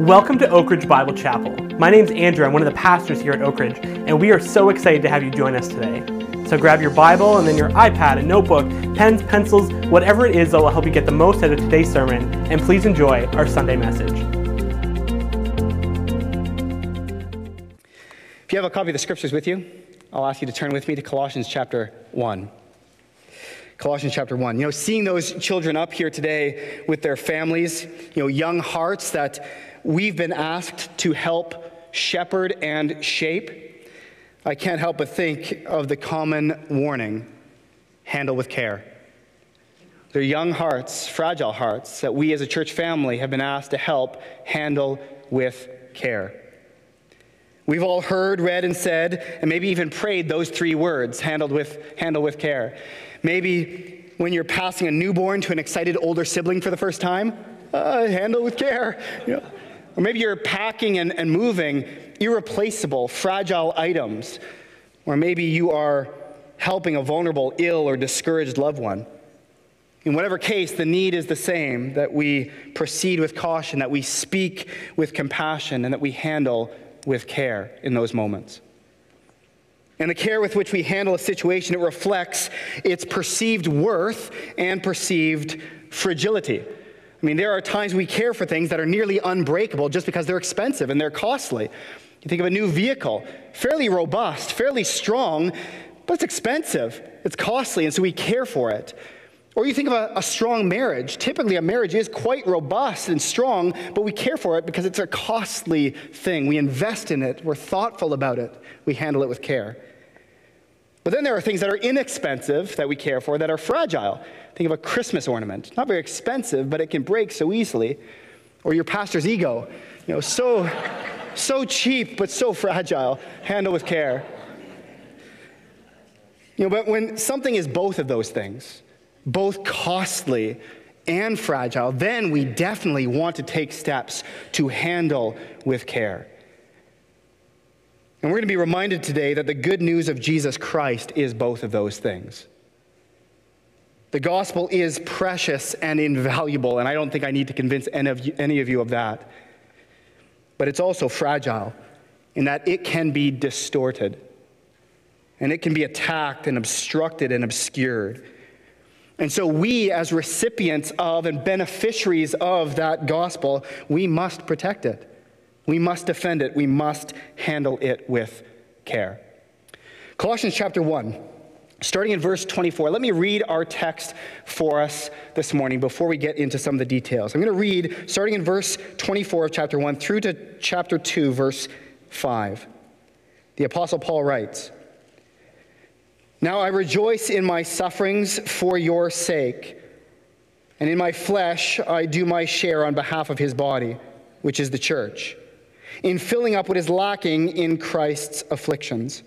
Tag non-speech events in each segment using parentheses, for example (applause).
Welcome to Oak Ridge Bible Chapel. My name's Andrew. I'm one of the pastors here at Oak Ridge, and we are so excited to have you join us today. So grab your Bible and then your iPad, a notebook, pens, pencils, whatever it is that will help you get the most out of today's sermon, and please enjoy our Sunday message. If you have a copy of the scriptures with you, I'll ask you to turn with me to Colossians chapter 1. Colossians chapter 1. You know, seeing those children up here today with their families, you know, young hearts that we've been asked to help shepherd and shape, I can't help but think of the common warning handle with care. They're young hearts, fragile hearts, that we as a church family have been asked to help handle with care. We've all heard, read, and said, and maybe even prayed those three words handled with, handle with care. Maybe when you're passing a newborn to an excited older sibling for the first time, uh, handle with care. You know? Or maybe you're packing and, and moving irreplaceable, fragile items. Or maybe you are helping a vulnerable, ill, or discouraged loved one. In whatever case, the need is the same that we proceed with caution, that we speak with compassion, and that we handle with care in those moments. And the care with which we handle a situation, it reflects its perceived worth and perceived fragility. I mean, there are times we care for things that are nearly unbreakable just because they're expensive and they're costly. You think of a new vehicle, fairly robust, fairly strong, but it's expensive, it's costly, and so we care for it. Or you think of a, a, strong marriage. Typically, a marriage is quite robust and strong, but we care for it because it's a costly thing. We invest in it, we're thoughtful about it, we handle it with care. But then there are things that are inexpensive that we care for that are fragile. Think of a Christmas ornament. Not very expensive, but it can break so easily. Or your pastor's ego. You know, so, so cheap, but so fragile. Handle with care. You know, but when something is both of those things, both costly and fragile, then we definitely want to take steps to handle with care. And we're going to be reminded today that the good news of Jesus Christ is both of those things. The gospel is precious and invaluable, and I don't think I need to convince any of you, any of, you of that. But it's also fragile in that it can be distorted, and it can be attacked and obstructed and obscured. And so, we, as recipients of and beneficiaries of that gospel, we must protect it. We must defend it. We must handle it with care. Colossians chapter 1, starting in verse 24. Let me read our text for us this morning before we get into some of the details. I'm going to read starting in verse 24 of chapter 1 through to chapter 2, verse 5. The Apostle Paul writes, Now I rejoice in my sufferings for your sake, and in my flesh I do my share on behalf of his body, which is the church in filling up what is lacking in Christ's afflictions.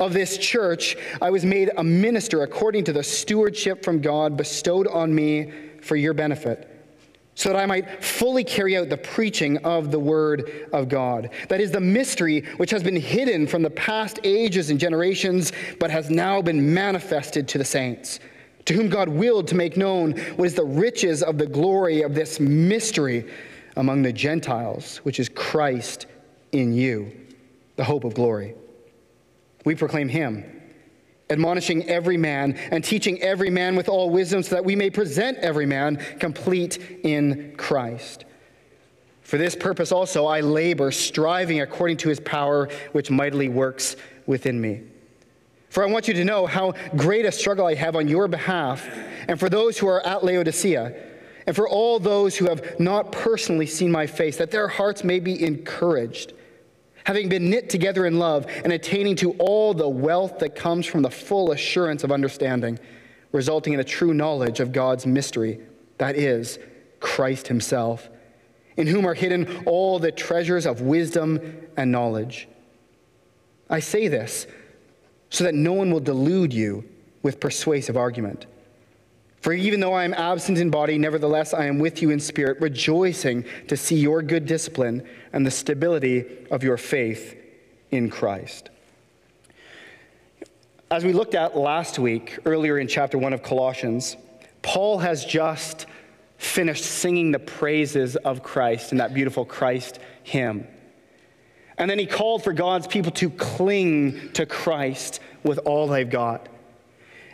Of this church, I was made a minister according to the stewardship from God bestowed on me for your benefit, so that I might fully carry out the preaching of the Word of God. That is the mystery which has been hidden from the past ages and generations, but has now been manifested to the saints, to whom God willed to make known what is the riches of the glory of this mystery among the Gentiles, which is Christ in you, the hope of glory. We proclaim him, admonishing every man and teaching every man with all wisdom, so that we may present every man complete in Christ. For this purpose also I labor, striving according to his power, which mightily works within me. For I want you to know how great a struggle I have on your behalf, and for those who are at Laodicea and for all those who have not personally seen my face, that their hearts may be encouraged, having been knit together in love and attaining to all the wealth that comes from the full assurance of understanding, resulting in a true knowledge of God's mystery, that is, Christ Himself, in whom are hidden all the treasures of wisdom and knowledge. I say this so that no one will delude you with persuasive argument. For even though I am absent in body, nevertheless I am with you in spirit, rejoicing to see your good discipline and the stability of your faith in Christ. As we looked at last week, earlier in chapter 1 of Colossians, Paul has just finished singing the praises of Christ in that beautiful Christ hymn. And then he called for God's people to cling to Christ with all they've got.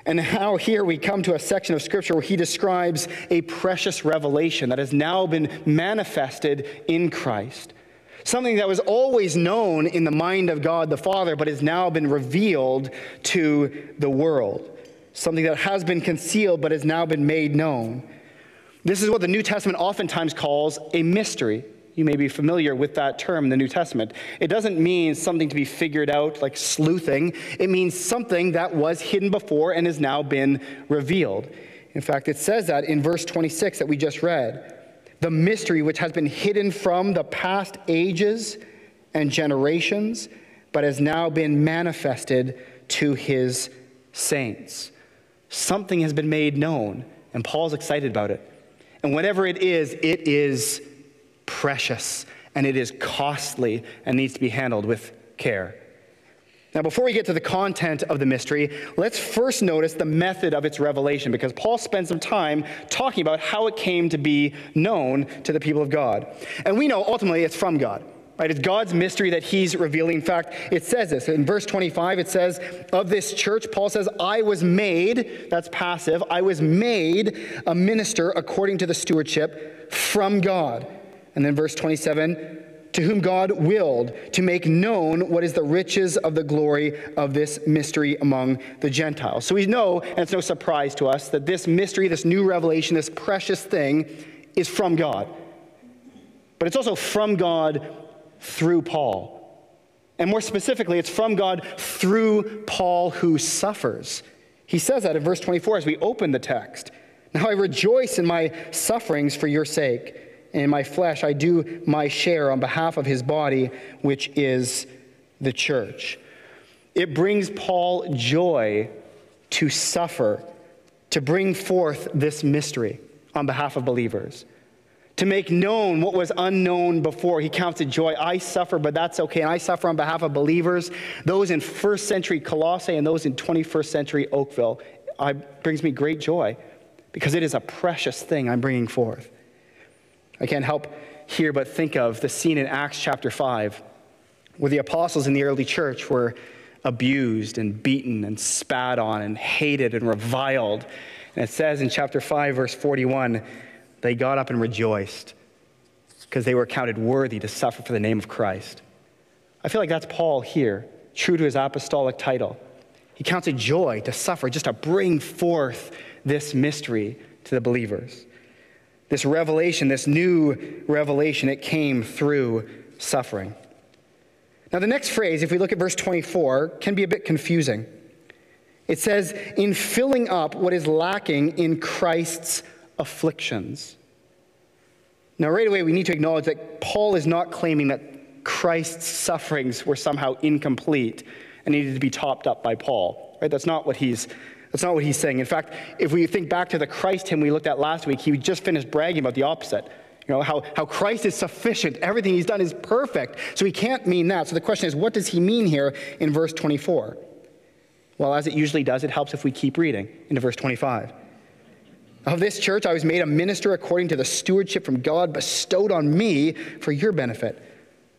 And now, here we come to a section of Scripture where he describes a precious revelation that has now been manifested in Christ. Something that was always known in the mind of God the Father, but has now been revealed to the world. Something that has been concealed, but has now been made known. This is what the New Testament oftentimes calls a mystery. You may be familiar with that term in the New Testament. It doesn't mean something to be figured out like sleuthing, it means something that was hidden before and has now been revealed. In fact, it says that in verse 26 that we just read the mystery which has been hidden from the past ages and generations, but has now been manifested to his saints. Something has been made known, and Paul's excited about it. And whatever it is, it is precious and it is costly and needs to be handled with care. Now, before we get to the content of the mystery, let's first notice the method of its revelation because Paul spends some time talking about how it came to be known to the people of God. And we know ultimately it's from God. Right? It's God's mystery that he's revealing. In fact, it says this. In verse 25, it says, Of this church, Paul says, I was made, that's passive, I was made a minister according to the stewardship from God. And then verse 27, to whom God willed to make known what is the riches of the glory of this mystery among the Gentiles. So we know, and it's no surprise to us, that this mystery, this new revelation, this precious thing is from God. But it's also from God through Paul. And more specifically, it's from God through Paul who suffers. He says that in verse 24 as we open the text. Now I rejoice in my sufferings for your sake. And in my flesh, I do my share on behalf of his body, which is the church. It brings Paul joy to suffer, to bring forth this mystery on behalf of believers to make known what was unknown before. He counts it joy. I suffer, but that's okay. And I suffer on behalf of believers, those in first century Colossae and those in 21st century Oakville. It brings me great joy because it is a precious thing I'm bringing forth. I can't help here but think of the scene in Acts chapter 5 where the apostles in the early church were abused and beaten and spat on and hated and reviled. And it says in chapter 5, verse 41, they got up and rejoiced because they were counted worthy to suffer for the name of Christ. I feel like that's Paul here, true to his apostolic title. He counts it joy to suffer, just to bring forth this mystery to the believers. This revelation, this new revelation, it came through suffering. Now, the next phrase, if we look at verse 24, can be a bit confusing. It says, in filling up what is lacking in Christ's afflictions. Now, right away, we need to acknowledge that Paul is not claiming that Christ's sufferings were somehow incomplete and needed to be topped up by Paul. Right? That's not what he's that's not what he's saying. In fact, if we think back to the Christ hymn we looked at last week, he just finished bragging about the opposite. You know, how, how Christ is sufficient. Everything he's done is perfect. So he can't mean that. So the question is, what does he mean here in verse 24? Well, as it usually does, it helps if we keep reading into verse 25. Of this church, I was made a minister according to the stewardship from God bestowed on me for your benefit,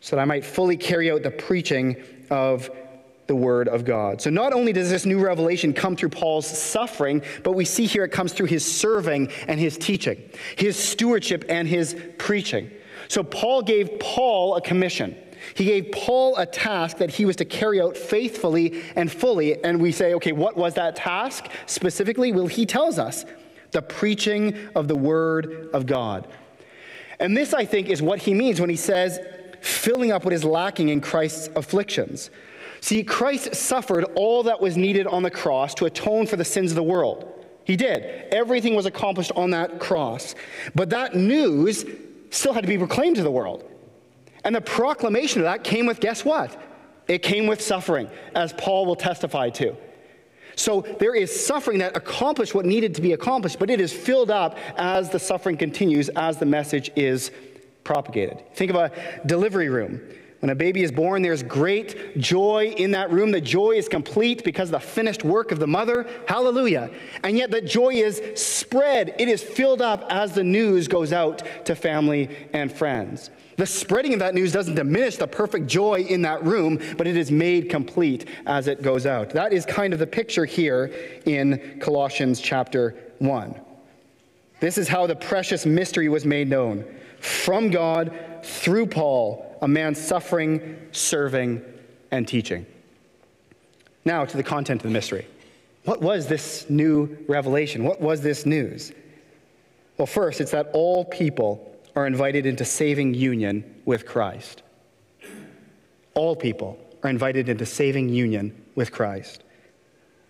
so that I might fully carry out the preaching of the word of God. So not only does this new revelation come through Paul's suffering, but we see here it comes through his serving and his teaching, his stewardship and his preaching. So Paul gave Paul a commission. He gave Paul a task that he was to carry out faithfully and fully. And we say, okay, what was that task specifically? Well, he tells us the preaching of the Word of God. And this, I think, is what he means when he says, filling up what is lacking in Christ's afflictions. See, Christ suffered all that was needed on the cross to atone for the sins of the world. He did. Everything was accomplished on that cross. But that news still had to be proclaimed to the world. And the proclamation of that came with, guess what? It came with suffering, as Paul will testify to. So there is suffering that accomplished what needed to be accomplished, but it is filled up as the suffering continues, as the message is propagated. Think of a delivery room When a baby is born, there's great joy in that room. The joy is complete because of the finished work of the mother. Hallelujah. And yet, that joy is spread, it is filled up as the news goes out to family and friends. The spreading of that news doesn't diminish the perfect joy in that room, but it is made complete as it goes out. That is kind of the picture here in Colossians chapter 1. This is how the precious mystery was made known from God through Paul, a man suffering, serving, and teaching. Now to the content of the mystery. What was this new revelation? What was this news? Well, first, it's that all people are invited into saving union with Christ. All people are invited into saving union with Christ.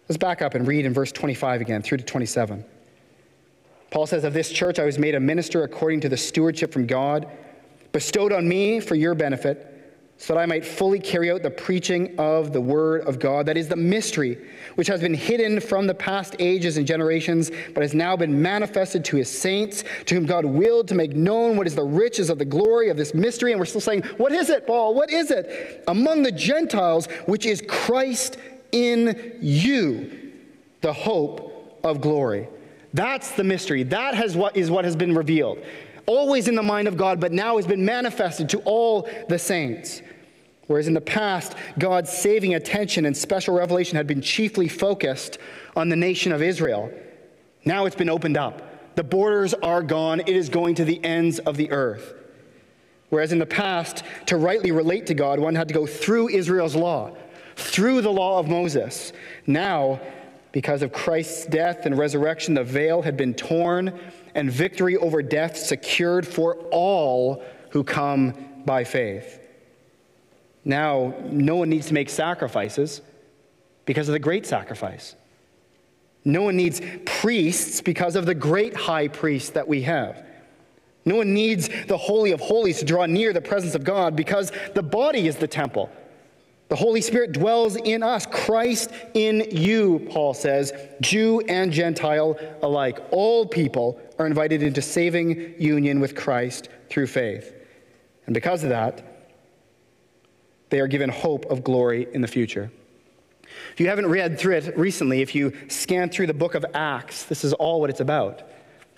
Let's back up and read in verse 25 again through to 27. Paul says, Of this church I was made a minister according to the stewardship from God, bestowed on me for your benefit so that I might fully carry out the preaching of the Word of God. That is the mystery which has been hidden from the past ages and generations, but has now been manifested to His saints, to whom God willed to make known what is the riches of the glory of this mystery. And we're still saying, What is it, Paul? What is it? Among the Gentiles, which is Christ in you, the hope of glory. That's the mystery. That has what is what has been revealed always in the mind of God, but now has been manifested to all the saints. Whereas in the past, God's saving attention and special revelation had been chiefly focused on the nation of Israel. Now it's been opened up. The borders are gone, it is going to the ends of the earth. Whereas in the past, to rightly relate to God, one had to go through Israel's law, through the law of Moses. Now, because of Christ's death and resurrection, the veil had been torn and victory over death secured for all who come by faith. Now, no one needs to make sacrifices because of the great sacrifice. No one needs priests because of the great high priest that we have. No one needs the Holy of Holies to draw near the presence of God because the body is the temple. The Holy Spirit dwells in us, Christ in you, Paul says, Jew and Gentile alike. All people are invited into saving union with Christ through faith. And because of that, they are given hope of glory in the future. If you haven't read through it recently, if you scan through the book of Acts, this is all what it's about.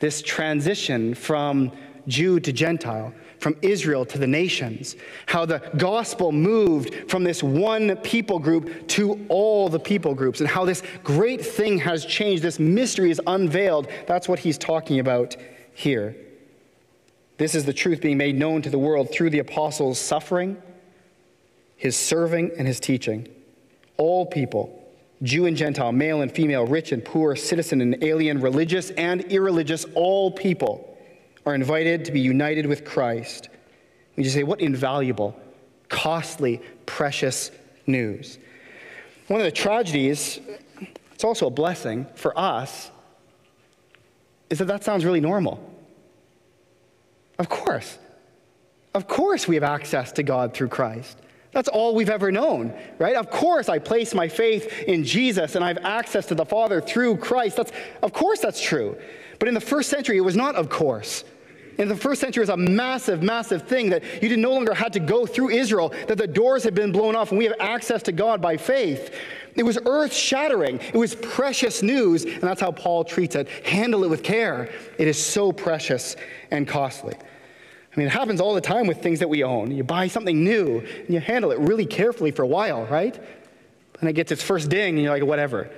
This transition from Jew to Gentile from Israel to the nations, how the gospel moved from this one people group to all the people groups, and how this great thing has changed. This mystery is unveiled. That's what he's talking about here. This is the truth being made known to the world through the apostles' suffering, his serving, and his teaching. All people, Jew and Gentile, male and female, rich and poor, citizen and alien, religious and irreligious, all people are invited to be united with Christ. We just say, what invaluable, costly, precious news. One of the tragedies, it's also a blessing for us, is that that sounds really normal. Of course. Of course, we have access to God through Christ. That's all we've ever known, right? Of course, I place my faith in Jesus and I have access to the Father through Christ. That's, of course, that's true. But in the first century, it was not of course. In the first century, it was a massive, massive thing that you no longer had to go through Israel, that the doors had been blown off, and we have access to God by faith. It was earth shattering. It was precious news, and that's how Paul treats it. Handle it with care. It is so precious and costly. I mean, it happens all the time with things that we own. You buy something new, and you handle it really carefully for a while, right? And it gets its first ding, and you're like, whatever.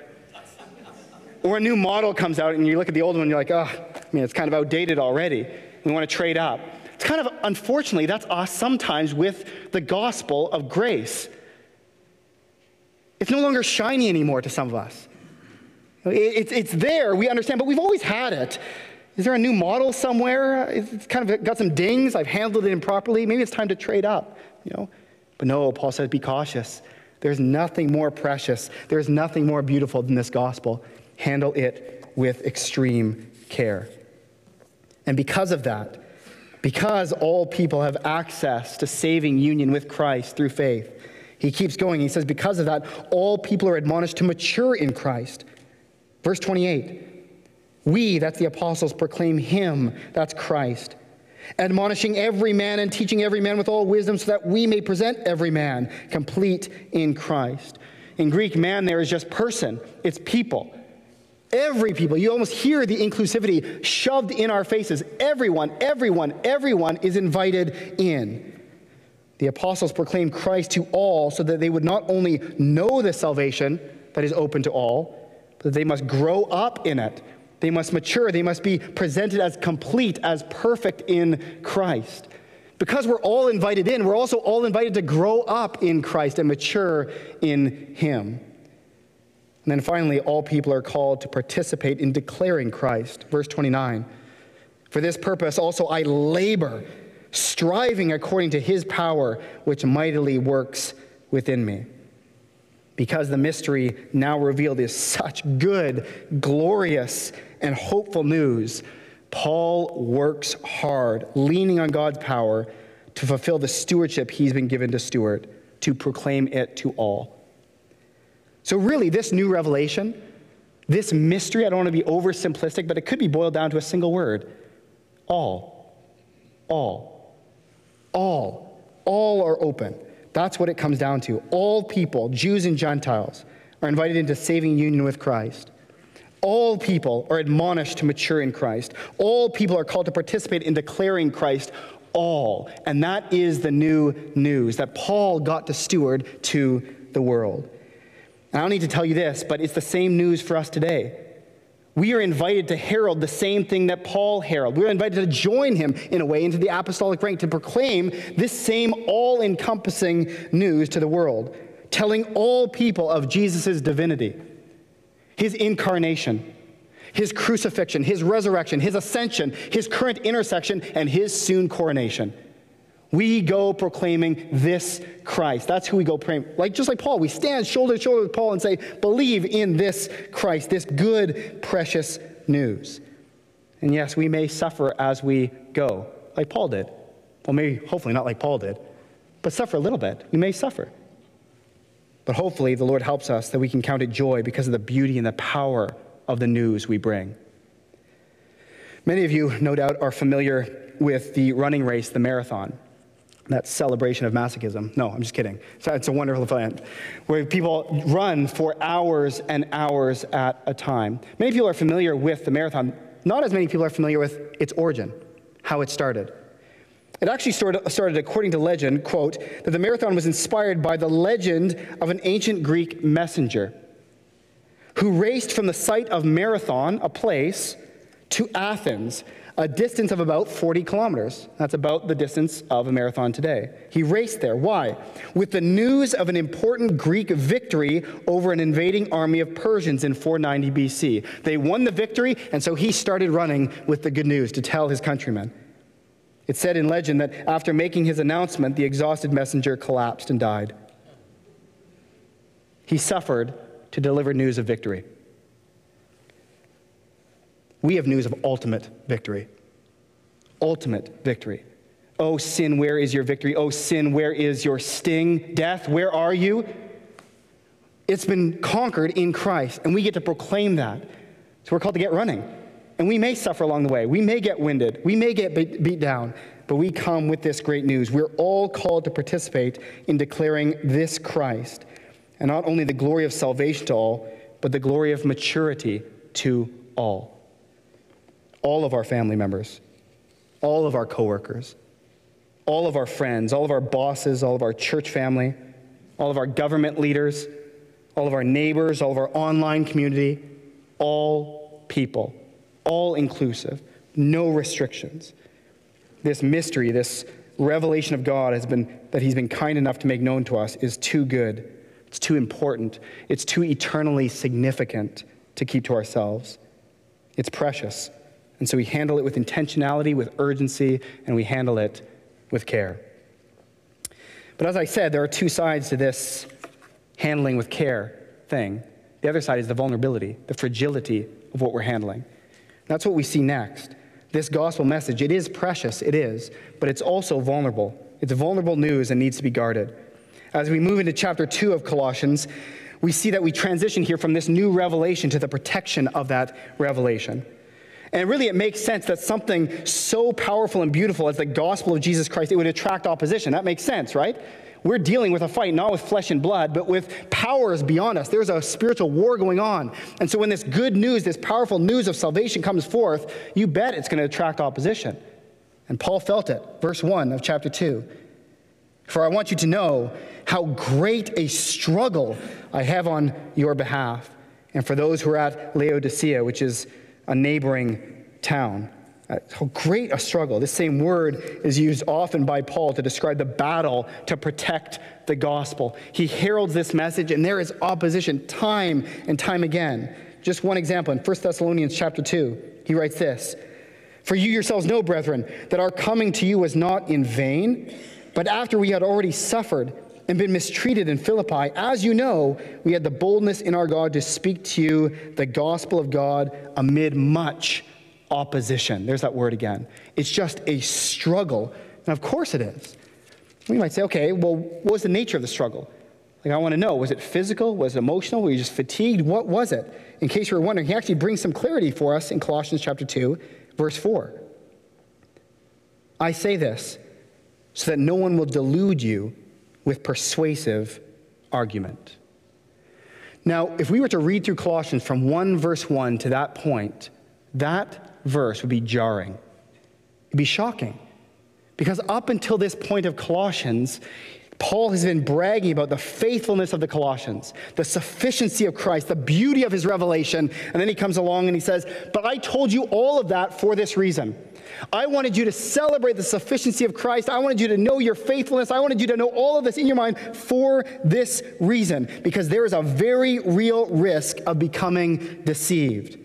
Or a new model comes out, and you look at the old one, and you're like, oh, I mean, it's kind of outdated already we want to trade up. It's kind of, unfortunately, that's us sometimes with the gospel of grace. It's no longer shiny anymore to some of us. It's, it's there, we understand, but we've always had it. Is there a new model somewhere? It's kind of got some dings. I've handled it improperly. Maybe it's time to trade up, you know? But no, Paul says, be cautious. There's nothing more precious. There's nothing more beautiful than this gospel. Handle it with extreme care. And because of that, because all people have access to saving union with Christ through faith, he keeps going. He says, because of that, all people are admonished to mature in Christ. Verse 28 We, that's the apostles, proclaim him, that's Christ, admonishing every man and teaching every man with all wisdom, so that we may present every man complete in Christ. In Greek, man there is just person, it's people. Every people. You almost hear the inclusivity shoved in our faces. Everyone, everyone, everyone is invited in. The apostles proclaimed Christ to all so that they would not only know the salvation that is open to all, but that they must grow up in it they must mature. They must be presented as complete, as perfect in Christ. Because we're all invited in, we're also all invited to grow up in Christ and mature in Him. And then finally, all people are called to participate in declaring Christ. Verse 29 For this purpose also I labor, striving according to His power, which mightily works within me because the mystery now revealed is such good, glorious, and hopeful news, Paul works hard, leaning on God's power to fulfill the stewardship he's been given to steward, to proclaim it to all. So, really, this new revelation, this mystery, I don't want to be oversimplistic, but it could be boiled down to a single word all. All. All. All are open. That's what it comes down to. All people, Jews and Gentiles, are invited into saving union with Christ. All people are admonished to mature in Christ. All people are called to participate in declaring Christ all. And that is the new news that Paul got to steward to the world. And I don't need to tell you this, but it's the same news for us today. We are invited to herald the same thing that Paul heralded. We're invited to join him, in a way, into the apostolic rank to proclaim this same all encompassing news to the world, telling all people of Jesus' divinity, his incarnation, his crucifixion, his resurrection, his ascension, his current intercession, and his soon coronation. We go proclaiming this Christ. That's who we go praying. Like just like Paul, we stand shoulder to shoulder with Paul and say, "Believe in this Christ, this good, precious news." And yes, we may suffer as we go, like Paul did. Well, maybe hopefully not like Paul did, but suffer a little bit. We may suffer. But hopefully the Lord helps us that we can count it joy because of the beauty and the power of the news we bring. Many of you, no doubt, are familiar with the running race, the marathon that celebration of masochism. No, I'm just kidding. It's a wonderful event where people run for hours and hours at a time. Many people are familiar with the marathon. Not as many people are familiar with its origin, how it started. It actually started, started, according to legend, quote, that the marathon was inspired by the legend of an ancient Greek messenger who raced from the site of Marathon, a place, to Athens a distance of about 40 kilometers. That's about the distance of a marathon today. He raced there. Why? With the news of an important Greek victory over an invading army of Persians in 490 BC. They won the victory, and so he started running with the good news to tell his countrymen. It's said in legend that after making his announcement, the exhausted messenger collapsed and died. He suffered to deliver news of victory we have news of ultimate victory. Ultimate victory. Oh, sin, where is your victory? Oh, sin, where is your sting? Death, where are you? It's been conquered in Christ, and we get to proclaim that. So we're called to get running. And we may suffer along the way. We may get winded. We may get beat down. But we come with this great news. We're all called to participate in declaring this Christ. And not only the glory of salvation to all, but the glory of maturity to all all of our family members, all of our coworkers, all of our friends, all of our bosses, all of our church family, all of our government leaders, all of our neighbors, all of our online community, all people, all inclusive, no restrictions. This mystery, this revelation of God has been, that He's been kind enough to make known to us is too good. It's too important. It's too eternally significant to keep to ourselves. It's precious. And so we handle it with intentionality, with urgency, and we handle it with care. But as I said, there are two sides to this handling with care thing. The other side is the vulnerability, the fragility of what we're handling. That's what we see next. This gospel message, it is precious, it is, but it's also vulnerable. It's vulnerable news and needs to be guarded. As we move into chapter 2 of Colossians, we see that we transition here from this new revelation to the protection of that revelation. And really, it makes sense that something so powerful and beautiful as the gospel of Jesus Christ, it would attract opposition. That makes sense, right? We're dealing with a fight not with flesh and blood, but with powers beyond us. There's a spiritual war going on. And so when this good news, this powerful news of salvation comes forth, you bet it's going to attract opposition. And Paul felt it. Verse 1 of chapter 2. For I want you to know how great a struggle I have on your behalf, and for those who are at Laodicea, which is a neighboring town. Uh, how great a struggle. This same word is used often by Paul to describe the battle to protect the gospel. He heralds this message, and there is opposition time and time again. Just one example in 1 Thessalonians chapter 2, he writes this For you yourselves know, brethren, that our coming to you was not in vain, but after we had already suffered and been mistreated in Philippi, as you know, we had the boldness in our God to speak to you the gospel of God amid much opposition. There's that word again. It's just a struggle. And of course it is. We might say, okay, well, what was the nature of the struggle? Like, I want to know, was it physical? Was it emotional? Were you just fatigued? What was it? In case you were wondering, he actually brings some clarity for us in Colossians chapter 2, verse 4. I say this so that no one will delude you with persuasive argument. Now, if we were to read through Colossians from 1 verse 1 to that point, that verse would be jarring. It'd be shocking. Because up until this point of Colossians, Paul has been bragging about the faithfulness of the Colossians, the sufficiency of Christ, the beauty of his revelation. And then he comes along and he says, But I told you all of that for this reason I wanted you to celebrate the sufficiency of Christ. I wanted you to know your faithfulness. I wanted you to know all of this in your mind for this reason, because there is a very real risk of becoming deceived,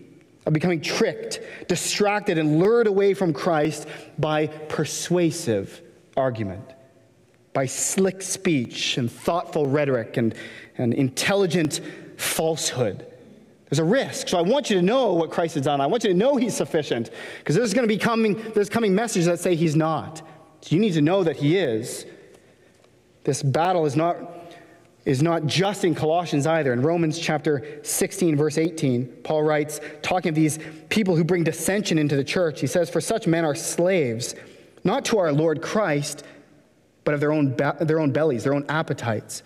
of becoming tricked, distracted, and lured away from Christ by persuasive argument, by slick speech and thoughtful rhetoric and, and intelligent falsehood. There's a risk. So I want you to know what Christ has done. I want you to know he's sufficient because there's going to be coming, there's coming messages that say he's not. So you need to know that he is. This battle is not, is not just in Colossians either. In Romans chapter 16, verse 18, Paul writes, talking of these people who bring dissension into the church, he says, For such men are slaves, not to our Lord Christ, but of their own, their own bellies, their own appetites.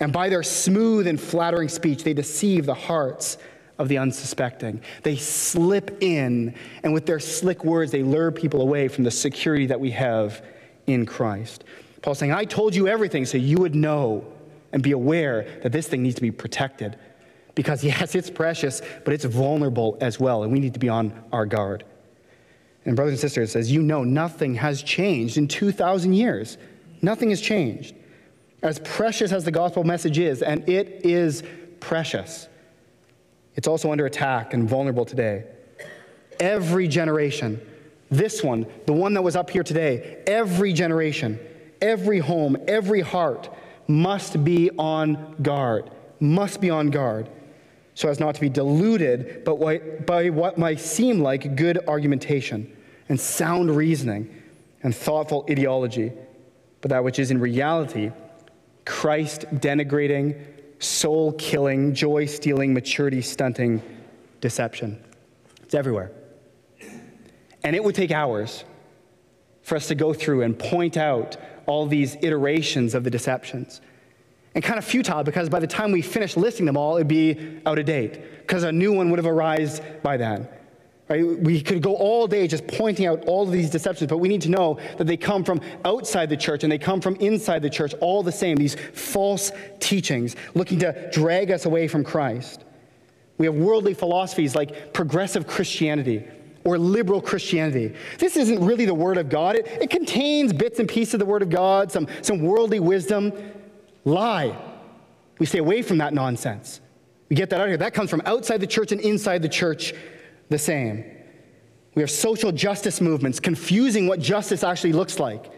And by their smooth and flattering speech, they deceive the hearts of the unsuspecting. They slip in, and with their slick words, they lure people away from the security that we have in Christ. Paul's saying, I told you everything so you would know and be aware that this thing needs to be protected. Because, (laughs) yes, it's precious, but it's vulnerable as well, and we need to be on our guard. And, brothers and sisters, as you know, nothing has changed in 2,000 years. Nothing has changed. As precious as the gospel message is, and it is precious, it's also under attack and vulnerable today. Every generation, this one, the one that was up here today, every generation, every home, every heart must be on guard, must be on guard, so as not to be deluded by what might seem like good argumentation and sound reasoning and thoughtful ideology, but that which is in reality Christ denigrating, soul killing, joy stealing, maturity stunting deception. It's everywhere. And it would take hours for us to go through and point out all these iterations of the deceptions. And kind of futile because by the time we finish listing them all, it'd be out of date because a new one would have arisen by then. Right? We could go all day just pointing out all of these deceptions, but we need to know that they come from outside the church and they come from inside the church, all the same, these false teachings looking to drag us away from Christ. We have worldly philosophies like progressive Christianity or liberal Christianity. This isn't really the Word of God. It, it contains bits and pieces of the Word of God, some, some worldly wisdom. Lie. We stay away from that nonsense. We get that out of here. That comes from outside the church and inside the church the same. We have social justice movements confusing what justice actually looks like.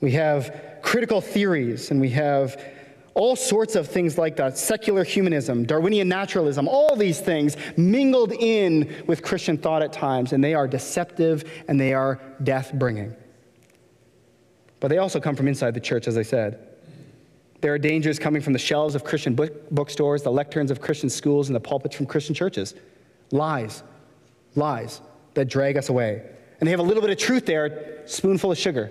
We have critical theories, and we have all sorts of things like that secular humanism, Darwinian naturalism, all these things mingled in with Christian thought at times, and they are deceptive and they are death bringing. But they also come from inside the church, as I said. There are dangers coming from the shelves of Christian book- bookstores, the lecterns of Christian schools, and the pulpits from Christian churches lies, lies that drag us away. And they have a little bit of truth there, spoonful of sugar.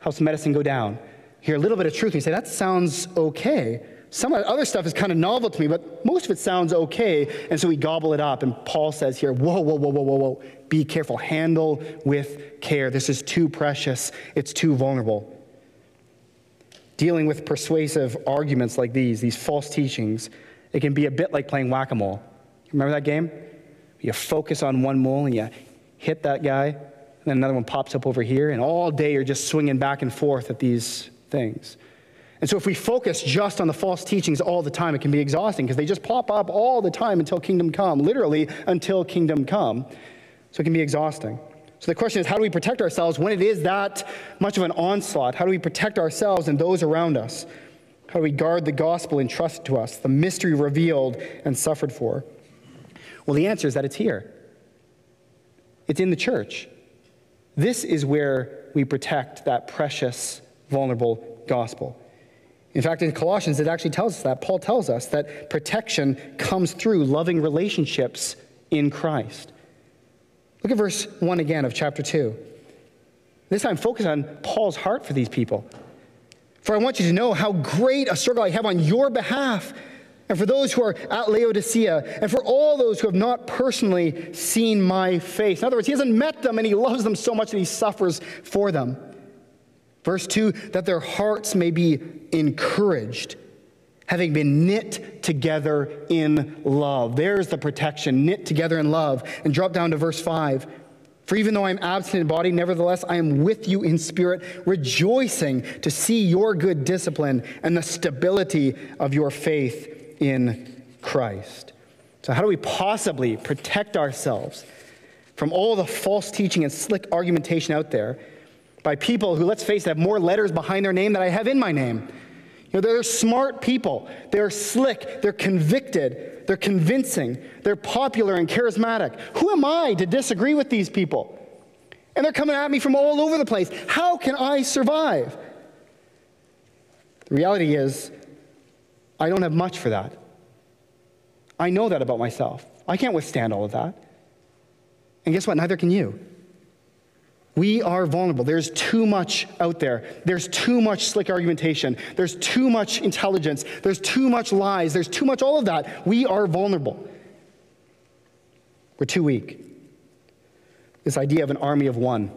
Helps medicine go down. Hear a little bit of truth, and you say, that sounds okay. Some of the other stuff is kind of novel to me, but most of it sounds okay. And so we gobble it up. And Paul says here, whoa, whoa, whoa, whoa, whoa, whoa. Be careful. Handle with care. This is too precious. It's too vulnerable. Dealing with persuasive arguments like these, these false teachings, it can be a bit like playing whack a mole. Remember that game? You focus on one mole and you hit that guy, and then another one pops up over here, and all day you're just swinging back and forth at these things. And so, if we focus just on the false teachings all the time, it can be exhausting because they just pop up all the time until kingdom come, literally until kingdom come. So, it can be exhausting. So, the question is how do we protect ourselves when it is that much of an onslaught? How do we protect ourselves and those around us? How do we guard the gospel entrusted to us, the mystery revealed and suffered for? Well, the answer is that it's here, it's in the church. This is where we protect that precious, vulnerable gospel. In fact, in Colossians, it actually tells us that. Paul tells us that protection comes through loving relationships in Christ. Look at verse 1 again of chapter 2. This time, focus on Paul's heart for these people. For I want you to know how great a struggle I have on your behalf, and for those who are at Laodicea, and for all those who have not personally seen my face. In other words, he hasn't met them, and he loves them so much that he suffers for them. Verse 2 that their hearts may be encouraged, having been knit together in love. There's the protection, knit together in love. And drop down to verse 5. For even though I am absent in body, nevertheless I am with you in spirit, rejoicing to see your good discipline and the stability of your faith in Christ. So, how do we possibly protect ourselves from all the false teaching and slick argumentation out there? By people who, let's face it, have more letters behind their name than I have in my name. You know, they're smart people. They're slick. They're convicted. They're convincing. They're popular and charismatic. Who am I to disagree with these people? And they're coming at me from all over the place. How can I survive? The reality is, I don't have much for that. I know that about myself. I can't withstand all of that. And guess what? Neither can you. We are vulnerable. There's too much out there. There's too much slick argumentation. There's too much intelligence. There's too much lies. There's too much all of that. We are vulnerable. We're too weak. This idea of an army of one,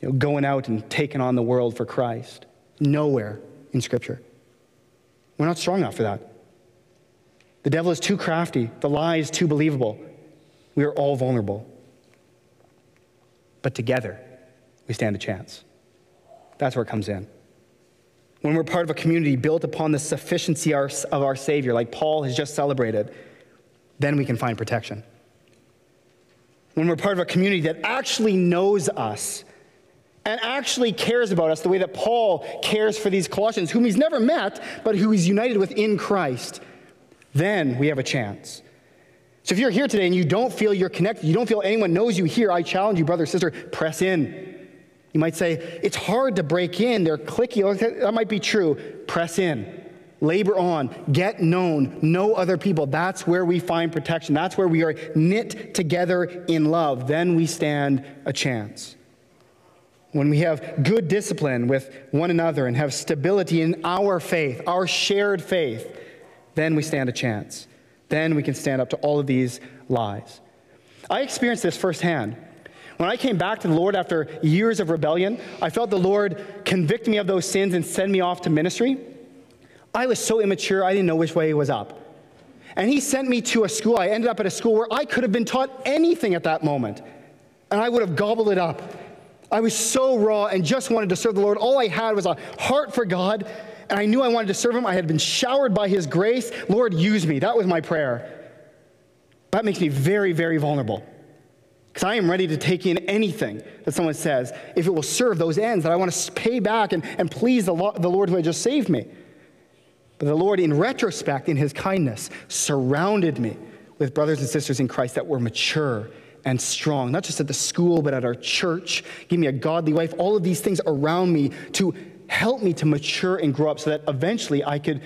you know, going out and taking on the world for Christ, nowhere in Scripture. We're not strong enough for that. The devil is too crafty. The lie is too believable. We are all vulnerable but together we stand a chance. That's where it comes in. When we're part of a community built upon the sufficiency of our Savior, like Paul has just celebrated, then we can find protection. When we're part of a community that actually knows us and actually cares about us the way that Paul cares for these Colossians, whom he's never met, but who he's united with in Christ, then we have a chance. So if you're here today and you don't feel you're connected, you don't feel anyone knows you here, I challenge you, brother, sister, press in. You might say, it's hard to break in. They're cliquey. Oh, that might be true. Press in. Labor on. Get known. Know other people. That's where we find protection. That's where we are knit together in love. Then we stand a chance. When we have good discipline with one another and have stability in our faith, our shared faith, then we stand a chance. Then we can stand up to all of these lies. I experienced this firsthand. When I came back to the Lord after years of rebellion, I felt the Lord convict me of those sins and send me off to ministry. I was so immature, I didn't know which way was up. And He sent me to a school. I ended up at a school where I could have been taught anything at that moment, and I would have gobbled it up. I was so raw and just wanted to serve the Lord. All I had was a heart for God and I knew I wanted to serve him. I had been showered by his grace. Lord, use me. That was my prayer. That makes me very, very vulnerable. Because I am ready to take in anything that someone says if it will serve those ends that I want to pay back and, and please the, lo- the Lord who had just saved me. But the Lord, in retrospect, in his kindness, surrounded me with brothers and sisters in Christ that were mature and strong, not just at the school, but at our church. Give me a godly wife, all of these things around me to help me to mature and grow up so that eventually I could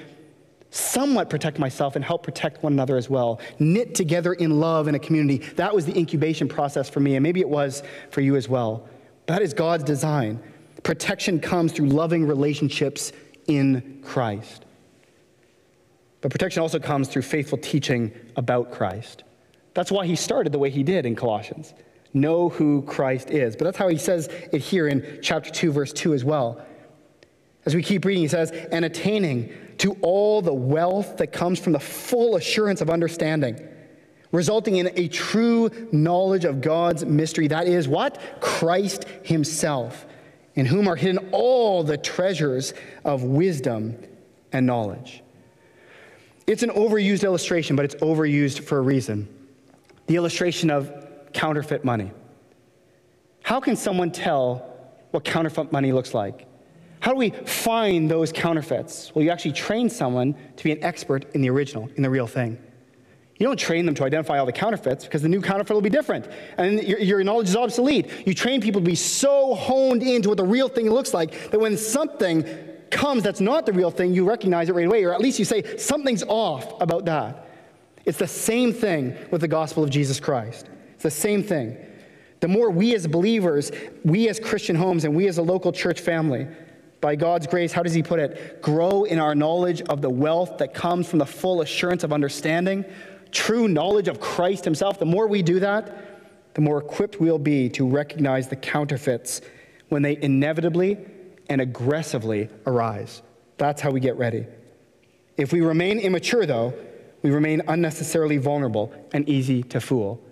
somewhat protect myself and help protect one another as well. Knit together in love in a community. That was the incubation process for me, and maybe it was for you as well. That is God's design. Protection comes through loving relationships in Christ. But protection also comes through faithful teaching about Christ. That's why he started the way he did in Colossians. Know who Christ is. But that's how he says it here in chapter 2, verse 2 as well. As we keep reading, he says, and attaining to all the wealth that comes from the full assurance of understanding, resulting in a true knowledge of God's mystery. That is what? Christ himself, in whom are hidden all the treasures of wisdom and knowledge. It's an overused illustration, but it's overused for a reason. The illustration of counterfeit money. How can someone tell what counterfeit money looks like? How do we find those counterfeits? Well, you actually train someone to be an expert in the original, in the real thing. You don't train them to identify all the counterfeits because the new counterfeit will be different and your, your, knowledge is obsolete. You train people to be so honed into what the real thing looks like that when something comes that's not the real thing, you recognize it right away, or at least you say, something's off about that. It's the same thing with the gospel of Jesus Christ. It's the same thing. The more we as believers, we as Christian homes, and we as a local church family by God's grace, how does he put it? Grow in our knowledge of the wealth that comes from the full assurance of understanding, true knowledge of Christ himself. The more we do that, the more equipped we'll be to recognize the counterfeits when they inevitably and aggressively arise. That's how we get ready. If we remain immature, though, we remain unnecessarily vulnerable and easy to fool.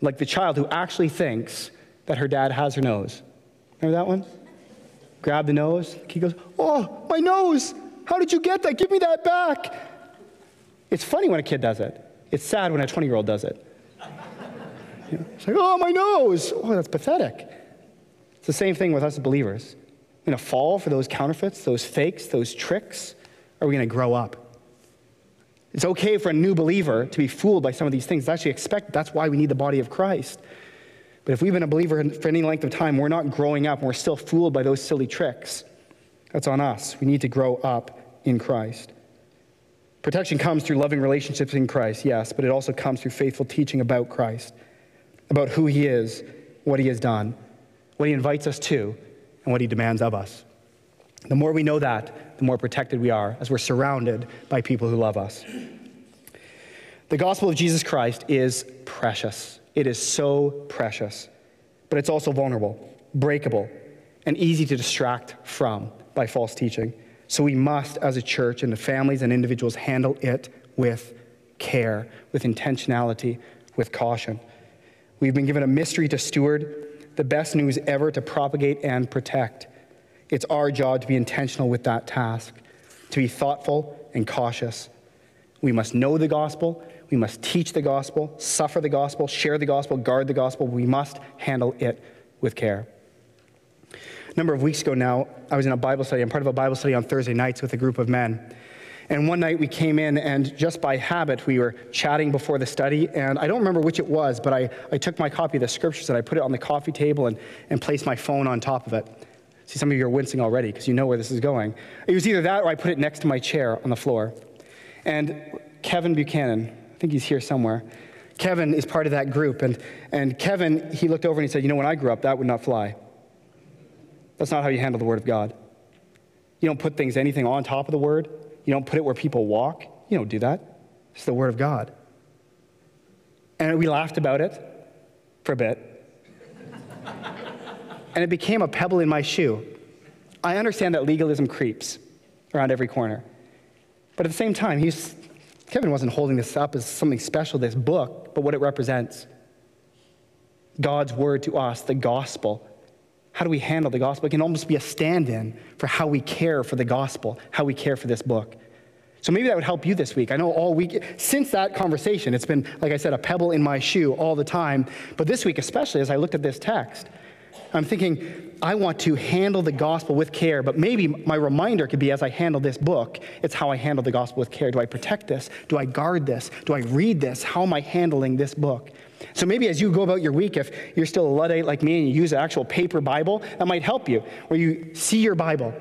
Like the child who actually thinks that her dad has her nose. Remember that one? Grab the nose. He goes, Oh, my nose! How did you get that? Give me that back. It's funny when a kid does it. It's sad when a 20 year old does it. You know, it's like, Oh, my nose! Oh, that's pathetic. It's the same thing with us believers. We're going to fall for those counterfeits, those fakes, those tricks, are we going to grow up? It's okay for a new believer to be fooled by some of these things. It's actually expected. That's why we need the body of Christ. But if we've been a believer for any length of time, we're not growing up and we're still fooled by those silly tricks. That's on us. We need to grow up in Christ. Protection comes through loving relationships in Christ, yes, but it also comes through faithful teaching about Christ, about who he is, what he has done, what he invites us to, and what he demands of us. The more we know that, the more protected we are as we're surrounded by people who love us. The gospel of Jesus Christ is precious. It is so precious, but it's also vulnerable, breakable, and easy to distract from by false teaching. So we must, as a church and the families and individuals, handle it with care, with intentionality, with caution. We've been given a mystery to steward, the best news ever to propagate and protect. It's our job to be intentional with that task, to be thoughtful and cautious. We must know the gospel we must teach the gospel, suffer the gospel, share the gospel, guard the gospel. We must handle it with care. A number of weeks ago now, I was in a Bible study. I'm part of a Bible study on Thursday nights with a group of men. And one night we came in, and just by habit, we were chatting before the study. And I don't remember which it was, but I, I took my copy of the scriptures and I put it on the coffee table and, and placed my phone on top of it. See, some of you are wincing already because you know where this is going. It was either that or I put it next to my chair on the floor. And Kevin Buchanan, think he's here somewhere. Kevin is part of that group. And, and Kevin, he looked over and he said, You know, when I grew up, that would not fly. That's not how you handle the Word of God. You don't put things, anything on top of the Word. You don't put it where people walk. You don't do that. It's the Word of God. And we laughed about it for a bit. (laughs) and it became a pebble in my shoe. I understand that legalism creeps around every corner. But at the same time, he's Kevin wasn't holding this up as something special, this book, but what it represents. God's word to us, the gospel. How do we handle the gospel? It can almost be a stand in for how we care for the gospel, how we care for this book. So maybe that would help you this week. I know all week, since that conversation, it's been, like I said, a pebble in my shoe all the time. But this week, especially as I looked at this text, I'm thinking, I want to handle the gospel with care, but maybe my reminder could be as I handle this book, it's how I handle the gospel with care. Do I protect this? Do I guard this? Do I read this? How am I handling this book? So maybe as you go about your week, if you're still a Luddite like me and you use an actual paper Bible, that might help you, where you see your Bible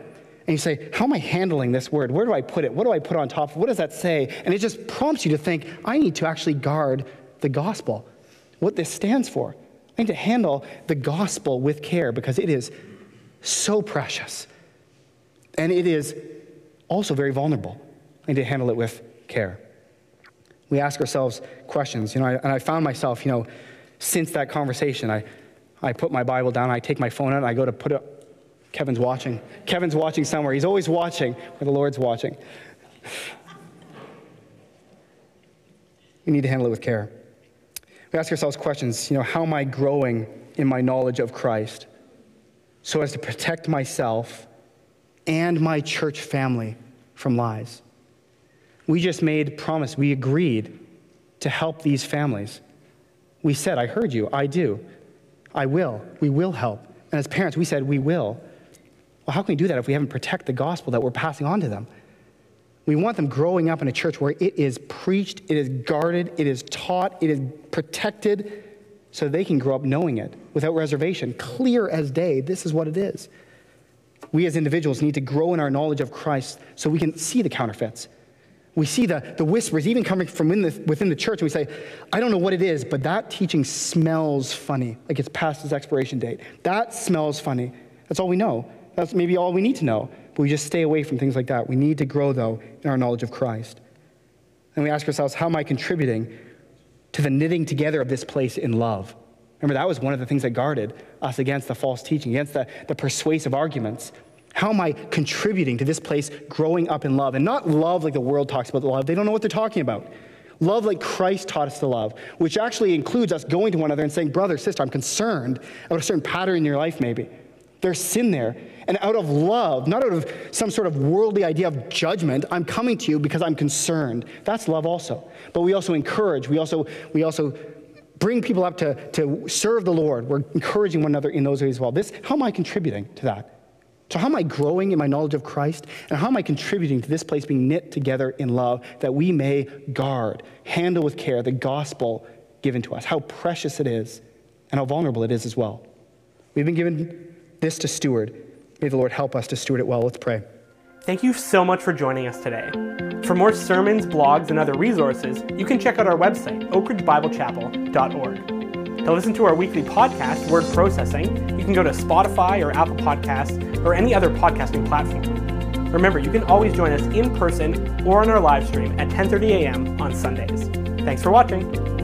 and you say, How am I handling this word? Where do I put it? What do I put on top? What does that say? And it just prompts you to think, I need to actually guard the gospel, what this stands for. I need to handle the gospel with care because it is so precious. And it is also very vulnerable. I need to handle it with care. We ask ourselves questions, you know, and I found myself, you know, since that conversation, I, I put my Bible down, I take my phone out, and I go to put it Kevin's watching. Kevin's watching somewhere. He's always watching where the Lord's watching. (laughs) We need to handle it with care. We ask ourselves questions, you know, how am I growing in my knowledge of Christ so as to protect myself and my church family from lies? We just made promise. We agreed to help these families. We said, I heard you. I do. I will. We will help. And as parents, we said, we will. Well, how can we do that if we haven't protected the gospel that we're passing on to them? We want them growing up in a church where it is preached, it is guarded, it is taught, it is protected, so they can grow up knowing it without reservation, clear as day. This is what it is. We as individuals need to grow in our knowledge of Christ so we can see the counterfeits. We see the, the whispers even coming from the, within the church, and we say, I don't know what it is, but that teaching smells funny, like it's past its expiration date. That smells funny. That's all we know. That's maybe all we need to know. But we just stay away from things like that. We need to grow, though, in our knowledge of Christ. And we ask ourselves, how am I contributing to the knitting together of this place in love? Remember, that was one of the things that guarded us against the false teaching, against the, the persuasive arguments. How am I contributing to this place growing up in love? And not love like the world talks about love. They don't know what they're talking about. Love like Christ taught us to love, which actually includes us going to one another and saying, Brother, sister, I'm concerned about a certain pattern in your life, maybe. There's sin there. And out of love, not out of some sort of worldly idea of judgment, I'm coming to you because I'm concerned. That's love also. But we also encourage, we also, we also bring people up to, to serve the Lord. We're encouraging one another in those ways as well. This, how am I contributing to that? So, how am I growing in my knowledge of Christ? And how am I contributing to this place being knit together in love that we may guard, handle with care the gospel given to us? How precious it is and how vulnerable it is as well. We've been given this to steward. May the Lord help us to steward it well. Let's pray. Thank you so much for joining us today. For more sermons, blogs, and other resources, you can check out our website, oakridgebiblechapel.org. To listen to our weekly podcast, Word Processing, you can go to Spotify or Apple Podcasts or any other podcasting platform. Remember, you can always join us in person or on our live stream at 10:30 a.m. on Sundays. Thanks for watching.